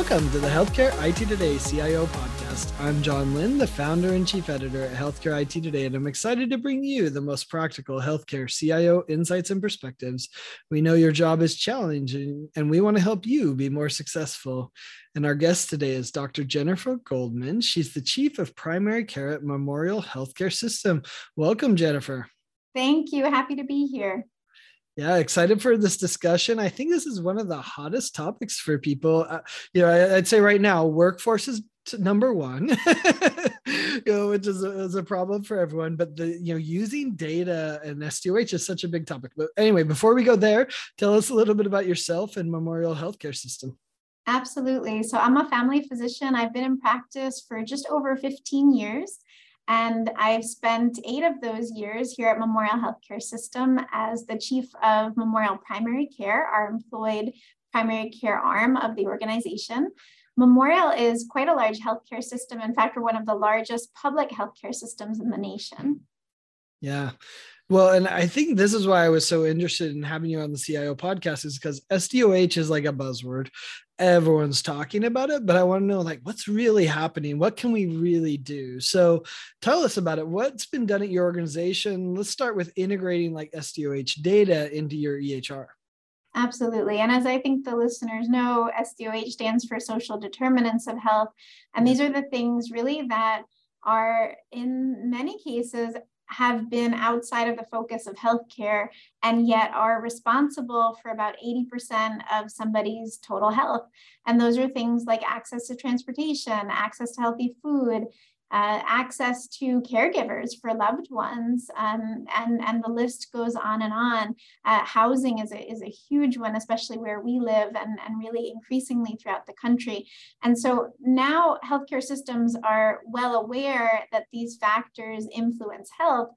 Welcome to the Healthcare IT Today CIO podcast. I'm John Lynn, the founder and chief editor at Healthcare IT Today, and I'm excited to bring you the most practical healthcare CIO insights and perspectives. We know your job is challenging, and we want to help you be more successful. And our guest today is Dr. Jennifer Goldman. She's the chief of primary care at Memorial Healthcare System. Welcome, Jennifer. Thank you. Happy to be here. Yeah, excited for this discussion. I think this is one of the hottest topics for people. Uh, you know, I, would say right now, workforce is number one, you know, which is a, is a problem for everyone. But the you know using data and SDOH is such a big topic. But anyway, before we go there, tell us a little bit about yourself and Memorial Healthcare System. Absolutely. So I'm a family physician. I've been in practice for just over 15 years. And I've spent eight of those years here at Memorial Healthcare System as the chief of Memorial Primary Care, our employed primary care arm of the organization. Memorial is quite a large healthcare system. In fact, we're one of the largest public healthcare systems in the nation. Yeah. Well, and I think this is why I was so interested in having you on the CIO podcast is because SDOH is like a buzzword. Everyone's talking about it, but I want to know like what's really happening? What can we really do? So tell us about it. What's been done at your organization? Let's start with integrating like SDOH data into your EHR. Absolutely. And as I think the listeners know, SDOH stands for social determinants of health. And these are the things really that are in many cases have been outside of the focus of healthcare and yet are responsible for about 80% of somebody's total health. And those are things like access to transportation, access to healthy food, uh, access to caregivers for loved ones, um, and, and the list goes on and on. Uh, housing is a, is a huge one, especially where we live and, and really increasingly throughout the country. And so now healthcare systems are well aware that these factors influence health,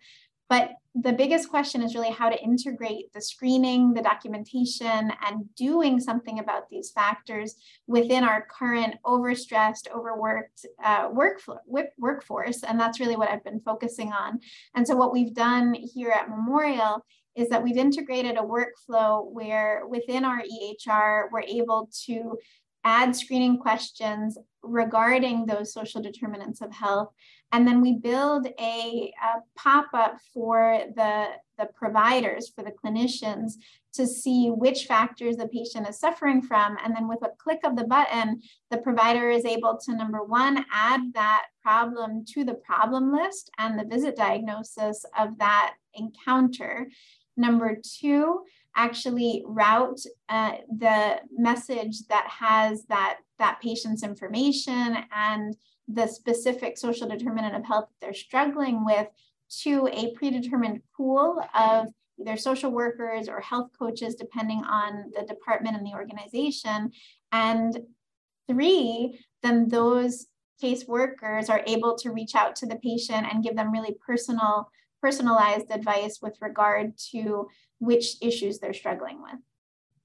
but the biggest question is really how to integrate the screening, the documentation, and doing something about these factors within our current overstressed, overworked uh, workflow, workforce. And that's really what I've been focusing on. And so, what we've done here at Memorial is that we've integrated a workflow where within our EHR, we're able to add screening questions regarding those social determinants of health. And then we build a, a pop up for the, the providers, for the clinicians, to see which factors the patient is suffering from. And then with a click of the button, the provider is able to number one, add that problem to the problem list and the visit diagnosis of that encounter. Number two, actually route uh, the message that has that that patient's information and the specific social determinant of health that they're struggling with to a predetermined pool of either social workers or health coaches, depending on the department and the organization. And three, then those case workers are able to reach out to the patient and give them really personal personalized advice with regard to which issues they're struggling with.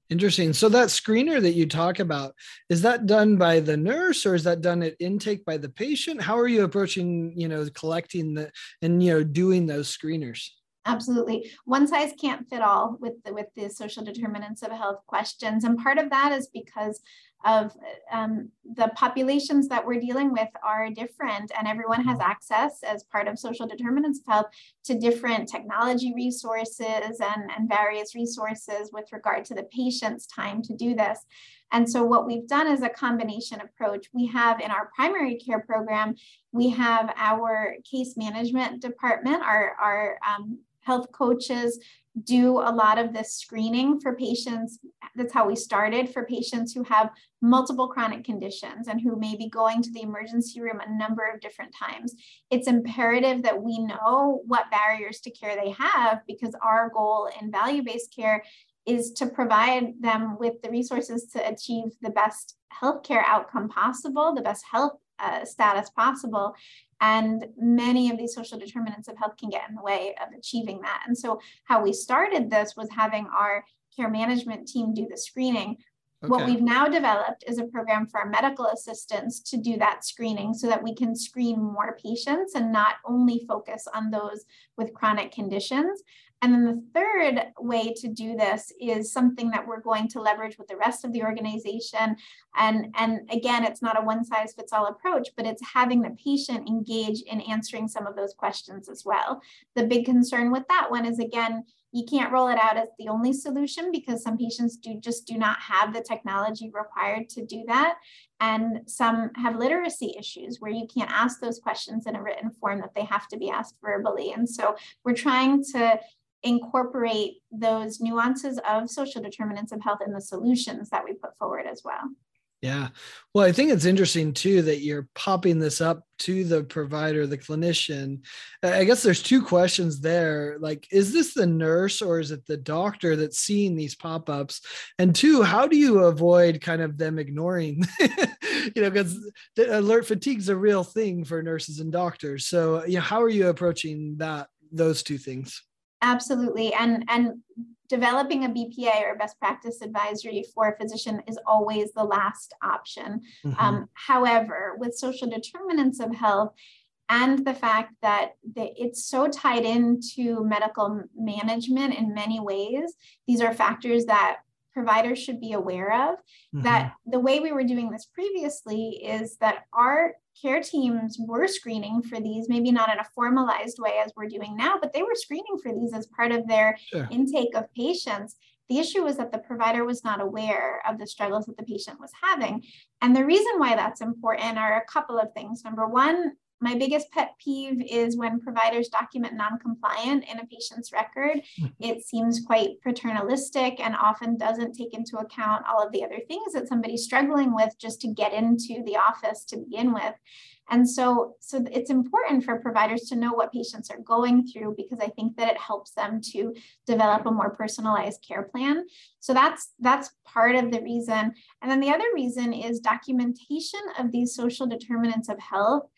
Interesting. So that screener that you talk about, is that done by the nurse or is that done at intake by the patient? How are you approaching, you know, collecting the and you know doing those screeners? Absolutely. One size can't fit all with the, with the social determinants of health questions. And part of that is because of um, the populations that we're dealing with are different and everyone has access as part of social determinants of health to different technology resources and, and various resources with regard to the patient's time to do this. And so what we've done is a combination approach. We have in our primary care program, we have our case management department, our, our um, health coaches do a lot of this screening for patients. That's how we started for patients who have multiple chronic conditions and who may be going to the emergency room a number of different times. It's imperative that we know what barriers to care they have because our goal in value based care is to provide them with the resources to achieve the best healthcare outcome possible, the best health uh, status possible. And many of these social determinants of health can get in the way of achieving that. And so, how we started this was having our care management team do the screening. Okay. What we've now developed is a program for our medical assistants to do that screening so that we can screen more patients and not only focus on those with chronic conditions. And then the third way to do this is something that we're going to leverage with the rest of the organization. And, and again, it's not a one size fits all approach, but it's having the patient engage in answering some of those questions as well. The big concern with that one is again, you can't roll it out as the only solution because some patients do just do not have the technology required to do that. And some have literacy issues where you can't ask those questions in a written form that they have to be asked verbally. And so we're trying to incorporate those nuances of social determinants of health in the solutions that we put forward as well. Yeah. Well, I think it's interesting too that you're popping this up to the provider, the clinician. I guess there's two questions there. Like, is this the nurse or is it the doctor that's seeing these pop ups? And two, how do you avoid kind of them ignoring, you know, because alert fatigue is a real thing for nurses and doctors. So, you know, how are you approaching that, those two things? Absolutely. And, and developing a BPA or best practice advisory for a physician is always the last option. Mm-hmm. Um, however, with social determinants of health, and the fact that the, it's so tied into medical management in many ways, these are factors that providers should be aware of. Mm-hmm. That the way we were doing this previously is that our care teams were screening for these, maybe not in a formalized way as we're doing now, but they were screening for these as part of their sure. intake of patients. The issue was that the provider was not aware of the struggles that the patient was having. And the reason why that's important are a couple of things. Number one, my biggest pet peeve is when providers document non-compliant in a patient's record. Hmm. It seems quite paternalistic and often doesn't take into account all of the other things that somebody's struggling with just to get into the office to begin with. And so, so it's important for providers to know what patients are going through because I think that it helps them to develop a more personalized care plan. So that's that's part of the reason. And then the other reason is documentation of these social determinants of health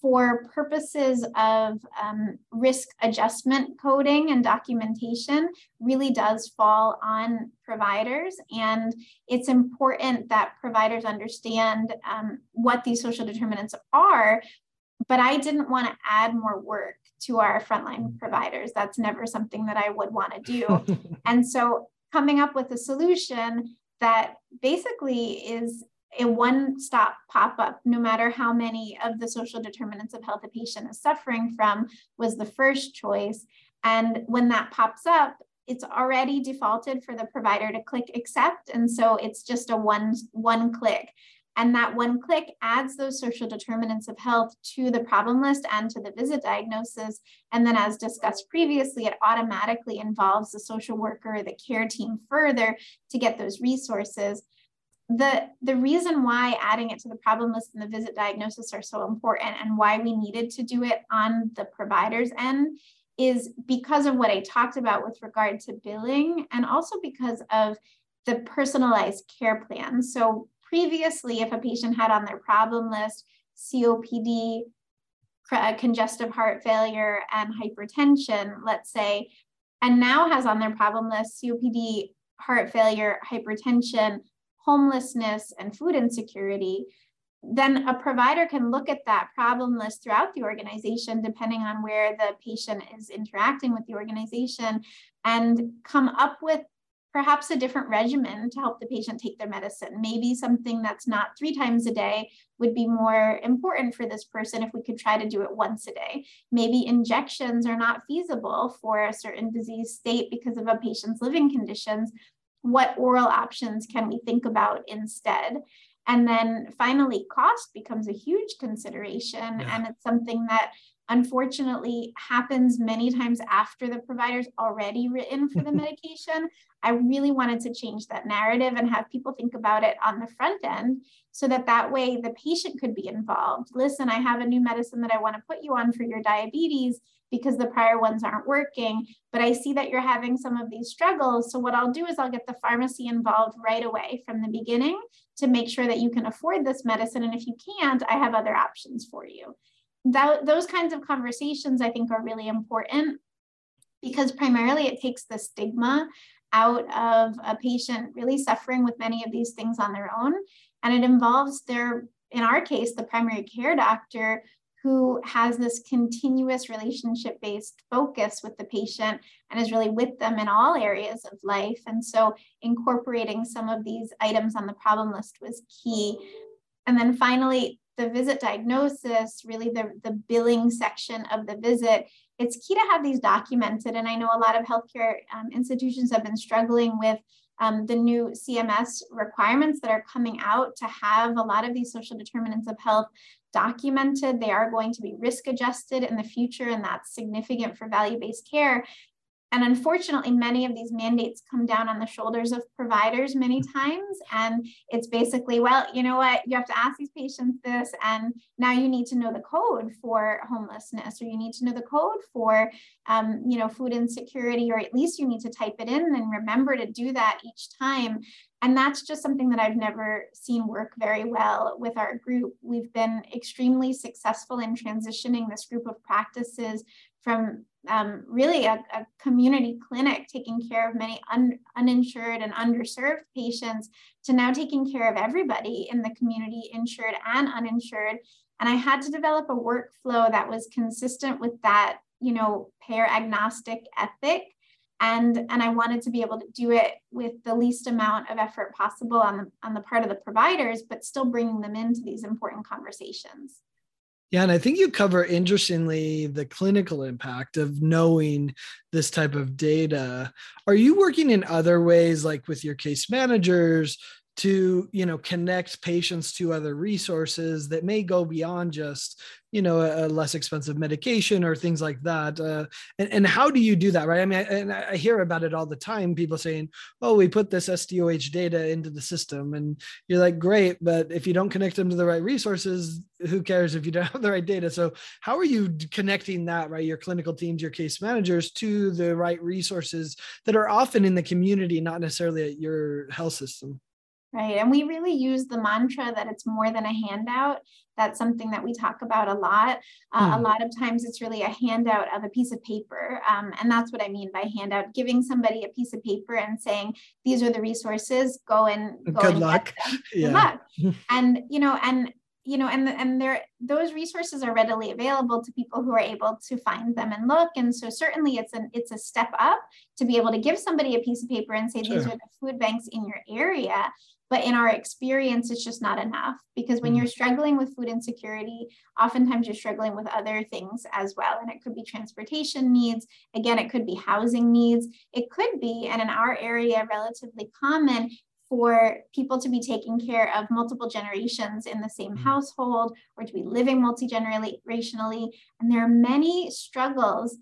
for purposes of um, risk adjustment coding and documentation really does fall on providers. And it's important that providers understand um, what these social determinants are. But I didn't want to add more work to our frontline providers. That's never something that I would want to do. and so coming up with a solution that basically is a one stop pop up, no matter how many of the social determinants of health a patient is suffering from, was the first choice. And when that pops up, it's already defaulted for the provider to click accept. And so it's just a one, one click. And that one click adds those social determinants of health to the problem list and to the visit diagnosis. And then, as discussed previously, it automatically involves the social worker, or the care team further to get those resources the the reason why adding it to the problem list and the visit diagnosis are so important and why we needed to do it on the provider's end is because of what I talked about with regard to billing and also because of the personalized care plan. So previously, if a patient had on their problem list COPD, uh, congestive heart failure, and hypertension, let's say, and now has on their problem list COPD, heart failure, hypertension, homelessness, and food insecurity, then a provider can look at that problem list throughout the organization, depending on where the patient is interacting with the organization, and come up with perhaps a different regimen to help the patient take their medicine. Maybe something that's not three times a day would be more important for this person if we could try to do it once a day. Maybe injections are not feasible for a certain disease state because of a patient's living conditions what oral options can we think about instead? And then finally, cost becomes a huge consideration. Yeah. And it's something that unfortunately happens many times after the provider's already written for the medication. I really wanted to change that narrative and have people think about it on the front end so that that way the patient could be involved. Listen, I have a new medicine that I want to put you on for your diabetes because the prior ones aren't working. But I see that you're having some of these struggles. So, what I'll do is I'll get the pharmacy involved right away from the beginning to make sure that you can afford this medicine. And if you can't, I have other options for you. That, those kinds of conversations I think are really important because primarily it takes the stigma out of a patient really suffering with many of these things on their own. And it involves their, in our case, the primary care doctor who has this continuous relationship based focus with the patient and is really with them in all areas of life. And so incorporating some of these items on the problem list was key. And then finally, the visit diagnosis, really the, the billing section of the visit, it's key to have these documented. And I know a lot of healthcare um, institutions have been struggling with um, the new CMS requirements that are coming out to have a lot of these social determinants of health documented. They are going to be risk adjusted in the future, and that's significant for value based care. And unfortunately, many of these mandates come down on the shoulders of providers many times. And it's basically, well, you know what, you have to ask these patients this, and now you need to know the code for homelessness, or you need to know the code for, um, you know, food insecurity, or at least you need to type it in and remember to do that each time. And that's just something that I've never seen work very well with our group. We've been extremely successful in transitioning this group of practices from um, really a, a, community clinic taking care of many un, uninsured and underserved patients to now taking care of everybody in the community, insured and uninsured. And I had to develop a workflow that was consistent with that, you know, payer agnostic ethic. And, and I wanted to be able to do it with the least amount of effort possible on the, on the part of the providers, but still bringing them into these important conversations. Yeah, and I think you cover interestingly the clinical impact of knowing this type of data. Are you working in other ways, like with your case managers, to you know connect patients to other resources that may go beyond just you know a, less expensive medication or things like that uh, and, and how do you do that right? I mean I, and i hear about it all the time people saying oh we put this sdoh data into the system and you're like great but if you don't connect them to the right resources who cares if you don't have the right data? So how are you connecting that right your clinical teams your case managers to the right resources that are often in the community not necessarily at your health system Right. And we really use the mantra that it's more than a handout. That's something that we talk about a lot. Uh, A hmm. lot of times it's really a handout of a piece of paper. Um, and that's what I mean by handout, giving somebody a piece of paper and saying, these are the resources, go and go Good and luck. Yeah. Good luck. and, you know, and you know, and and there those resources are readily available to people who are able to find them and look. And so certainly it's an it's a step up to be able to give somebody a piece of paper and say sure. these are the food banks in your area. But in our experience, it's just not enough because when mm. you're struggling with food insecurity, oftentimes you're struggling with other things as well. And it could be transportation needs. Again, it could be housing needs. It could be, and in our area, relatively common for people to be taking care of multiple generations in the same mm. household or to be living multi generationally. And there are many struggles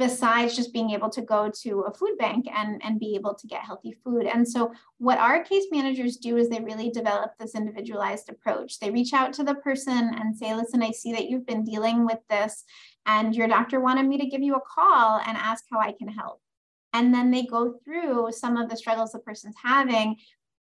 besides just being able to go to a food bank and, and be able to get healthy food. And so, what our case managers do is they really develop this individualized approach. They reach out to the person and say, Listen, I see that you've been dealing with this, and your doctor wanted me to give you a call and ask how I can help. And then they go through some of the struggles the person's having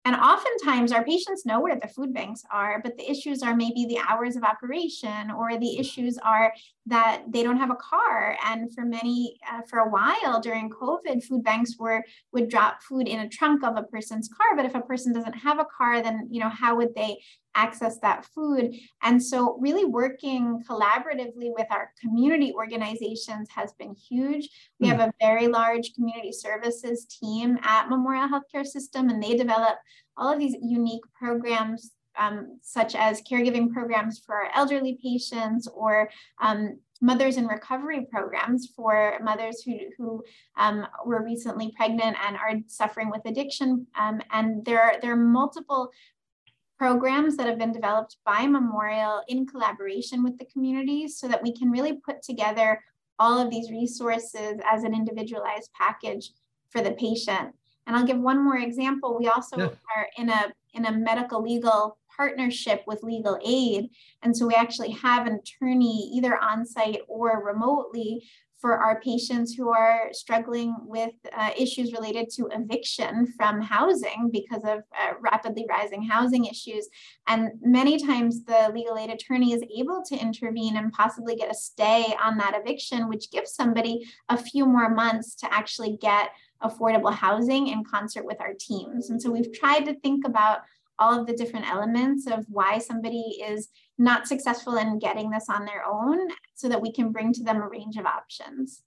and oftentimes our patients know where the food banks are, but the issues are maybe the hours of operation, or the issues are that they don't have a car. And for many, uh, for a while during COVID, food banks were would drop food in a trunk of a person's car. But if a person doesn't have a car, then you know how would they access that food? And so, really working collaboratively with our community organizations has been huge. We mm. have a very large community services team at Memorial Healthcare System, and they develop all of these unique programs um, such as caregiving programs for our elderly patients or um, mothers in recovery programs for mothers who, who um, were recently pregnant and are suffering with addiction. Um, and there are, there are multiple programs that have been developed by Memorial in collaboration with the community so that we can really put together all of these resources as an individualized package for the patient. And I'll give one more example. We also yeah. are in a in a medical legal partnership with legal aid. And so we actually have an attorney either on site or remotely for our patients who are struggling with uh, issues related to eviction from housing because of uh, rapidly rising housing issues. And many times the legal aid attorney is able to intervene and possibly get a stay on that eviction, which gives somebody a few more months to actually get affordable housing in concert with our teams. And so we've tried to think about all of the different elements of why somebody is not successful in getting this on their own so that we can bring to them a range of options.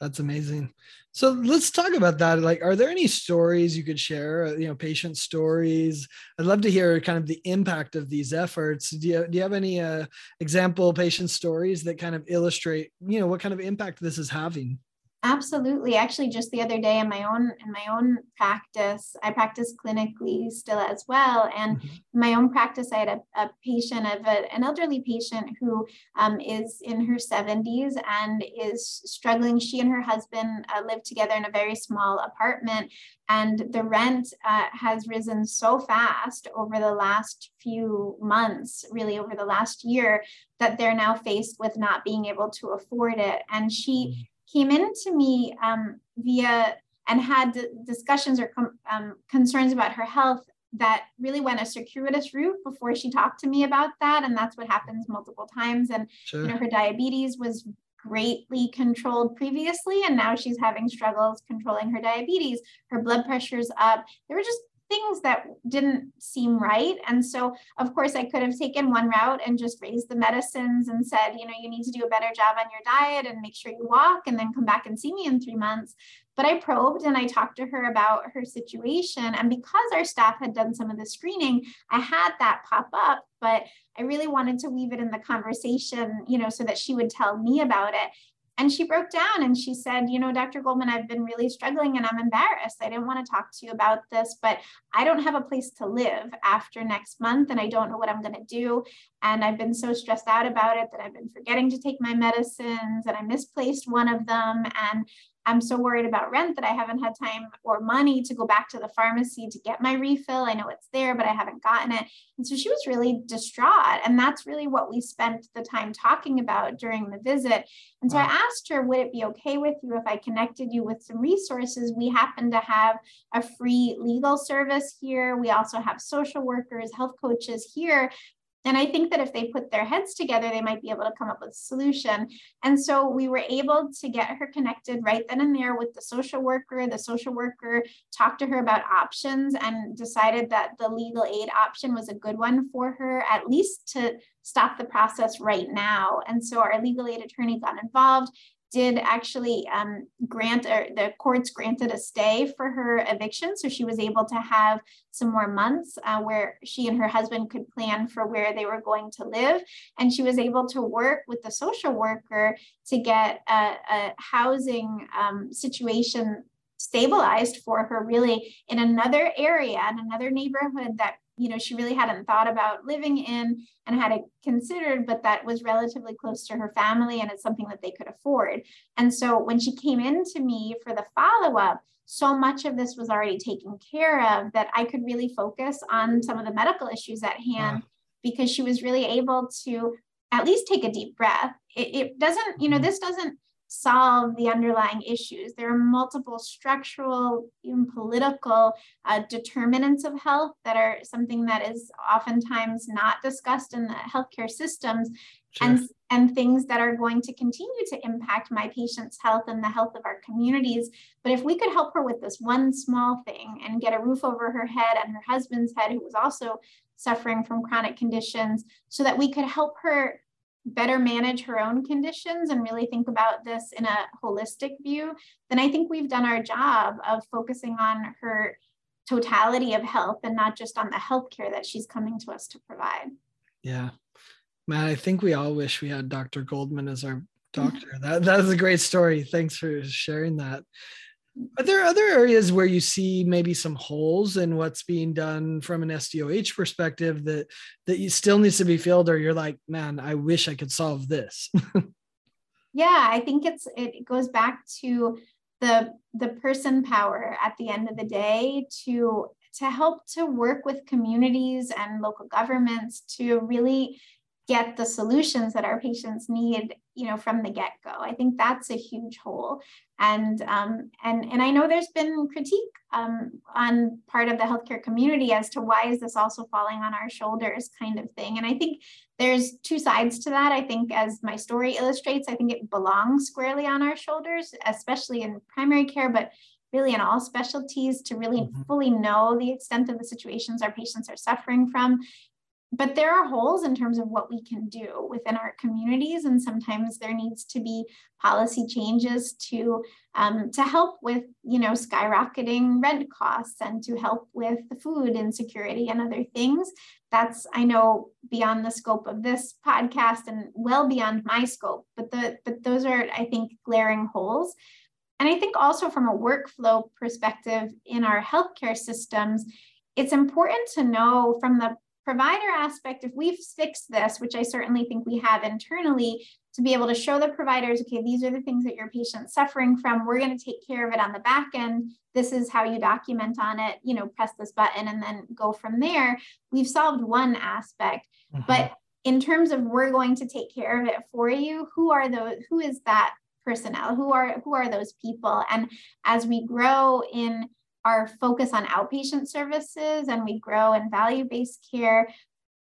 That's amazing. So let's talk about that. Like, are there any stories you could share? Uh, you know, patient stories. I'd love to hear kind of the impact of these efforts. Do you, do you have any uh, example patient stories that kind of illustrate, you know, what kind of impact this is having? Absolutely. Actually, just the other day in my own in my own practice, I practice clinically still as well. And mm-hmm. in my own practice, I had a, a patient of a, an elderly patient who um, is in her 70s and is struggling. She and her husband uh, live together in a very small apartment, and the rent uh, has risen so fast over the last few months, really over the last year, that they're now faced with not being able to afford it. And she mm-hmm to me um, via and had discussions or um, concerns about her health that really went a circuitous route before she talked to me about that and that's what happens multiple times and sure. you know her diabetes was greatly controlled previously and now she's having struggles controlling her diabetes her blood pressure's up there were just things that didn't seem right. And so, of course, I could have taken one route and just raised the medicines and said, you know, you need to do a better job on your diet and make sure you walk and then come back and see me in three months. But I probed and I talked to her about her situation. And because our staff had done some of the screening, I had that pop up, but I really wanted to weave it in the conversation, you know, so that she would tell me about it. And she broke down and she said, You know, Dr. Goldman, I've been really struggling and I'm embarrassed. I didn't want to talk to you about this, but I don't have a place to live after next month and I don't know what I'm going to do. And I've been so stressed out about it that I've been forgetting to take my medicines and I misplaced one of them. And I'm so worried about rent that I haven't had time or money to go back to the pharmacy to get my refill. I know it's there, but I haven't gotten it. And so she was really distraught. And that's really what we spent the time talking about during the visit. And so wow. I asked her, would it be okay with you if I connected you with some resources? We happen to have a free legal service here. We also have social workers, health coaches here and I think that if they put their heads together, they might be able to come up with a solution. And so we were able to get her connected right then and there with the social worker. The social worker talked to her about options and decided that the legal aid option was a good one for her, at least to stop the process right now. And so our legal aid attorney got involved did actually um, grant or the courts granted a stay for her eviction. So she was able to have some more months uh, where she and her husband could plan for where they were going to live. And she was able to work with the social worker to get a, a housing um, situation stabilized for her really in another area in another neighborhood that you know she really hadn't thought about living in and had it considered but that was relatively close to her family and it's something that they could afford. And so when she came in to me for the follow-up so much of this was already taken care of that i could really focus on some of the medical issues at hand because she was really able to at least take a deep breath. It, it doesn't you know mm-hmm. this doesn't solve the underlying issues. There are multiple structural, even political uh, determinants of health that are something that is oftentimes not discussed in the healthcare systems. Sure. And, and things that are going to continue to impact my patient's health and the health of our communities. But if we could help her with this one small thing and get a roof over her head and her husband's head, who was also suffering from chronic conditions, so that we could help her better manage her own conditions and really think about this in a holistic view, then I think we've done our job of focusing on her totality of health and not just on the healthcare that she's coming to us to provide. Yeah. Man, I think we all wish we had Dr. Goldman as our mm-hmm. doctor. that that is a great story. Thanks for sharing that. Are there other areas where you see maybe some holes in what's being done from an SDOH perspective that that you still needs to be filled, or you're like, man, I wish I could solve this? yeah, I think it's it goes back to the the person power at the end of the day to to help to work with communities and local governments to really get the solutions that our patients need you know from the get-go. I think that's a huge hole. And um, and and i know there's been critique um, on part of the healthcare community as to why is this also falling on our shoulders kind of thing. And i think there's two sides to that. I think as my story illustrates i think it belongs squarely on our shoulders especially in primary care but really in all specialties to really mm-hmm. fully know the extent of the situations our patients are suffering from but there are holes in terms of what we can do within our communities and sometimes there needs to be policy changes to um, to help with you know skyrocketing rent costs and to help with the food insecurity and other things. That's i know beyond the scope of this podcast and well beyond my scope but the but those are i think glaring holes. And i think also from a workflow perspective in our healthcare systems it's important to know from the provider aspect, if we've fixed this, which I certainly think we have internally, to be able to show the providers, okay, these are the things that your patient's suffering from. We're going to take care of it on the back end. This is how you document on it, you know, press this button and then go from there. We've solved one aspect. Mm-hmm. But in terms of we're going to take care of it for you, who are those, who is that personnel? Who are who are those people? And as we grow in our focus on outpatient services and we grow in value based care,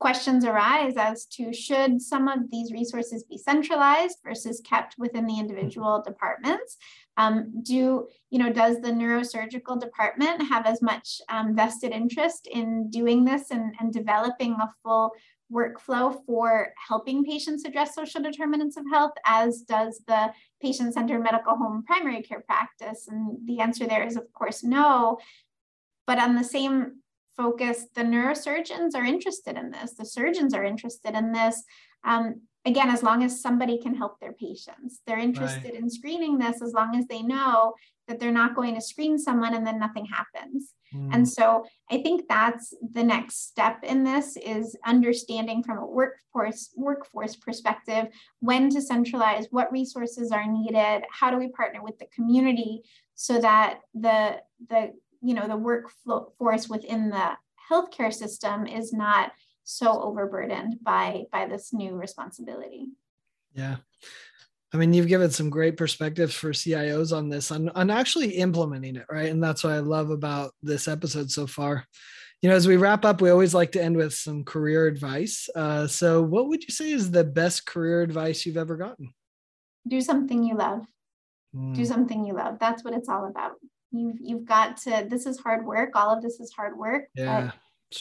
questions arise as to should some of these resources be centralized versus kept within the mm-hmm. individual departments um, do you know does the neurosurgical department have as much um, vested interest in doing this and, and developing a full workflow for helping patients address social determinants of health, as does the patient centered medical home primary care practice? And the answer there is, of course, no. But on the same focus, the neurosurgeons are interested in this, the surgeons are interested in this. Um, again, as long as somebody can help their patients, they're interested right. in screening this as long as they know that they're not going to screen someone and then nothing happens. Mm. And so I think that's the next step in this is understanding from a workforce workforce perspective when to centralize, what resources are needed, how do we partner with the community so that the the you know the workforce within the healthcare system is not so overburdened by by this new responsibility. Yeah. I mean, you've given some great perspectives for CIOs on this, on, on actually implementing it, right? And that's what I love about this episode so far. You know, as we wrap up, we always like to end with some career advice. Uh, so, what would you say is the best career advice you've ever gotten? Do something you love. Mm. Do something you love. That's what it's all about. You've you've got to. This is hard work. All of this is hard work. Yeah.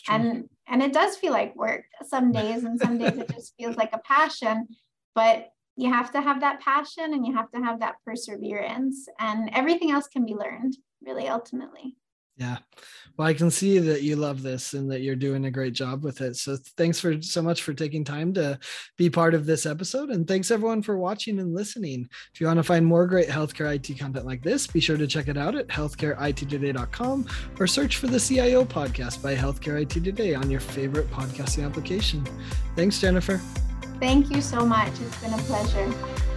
And and it does feel like work some days, and some days it just feels like a passion. But you have to have that passion and you have to have that perseverance and everything else can be learned really ultimately yeah. Well i can see that you love this and that you're doing a great job with it. So thanks for so much for taking time to be part of this episode. And thanks everyone for watching and listening. If you want to find more great healthcare it content like this be sure to check it out at healthcareittoday.com or search for the cio podcast by healthcare it today on your favorite podcasting application. Thanks jennifer. Thank you so much. It's been a pleasure.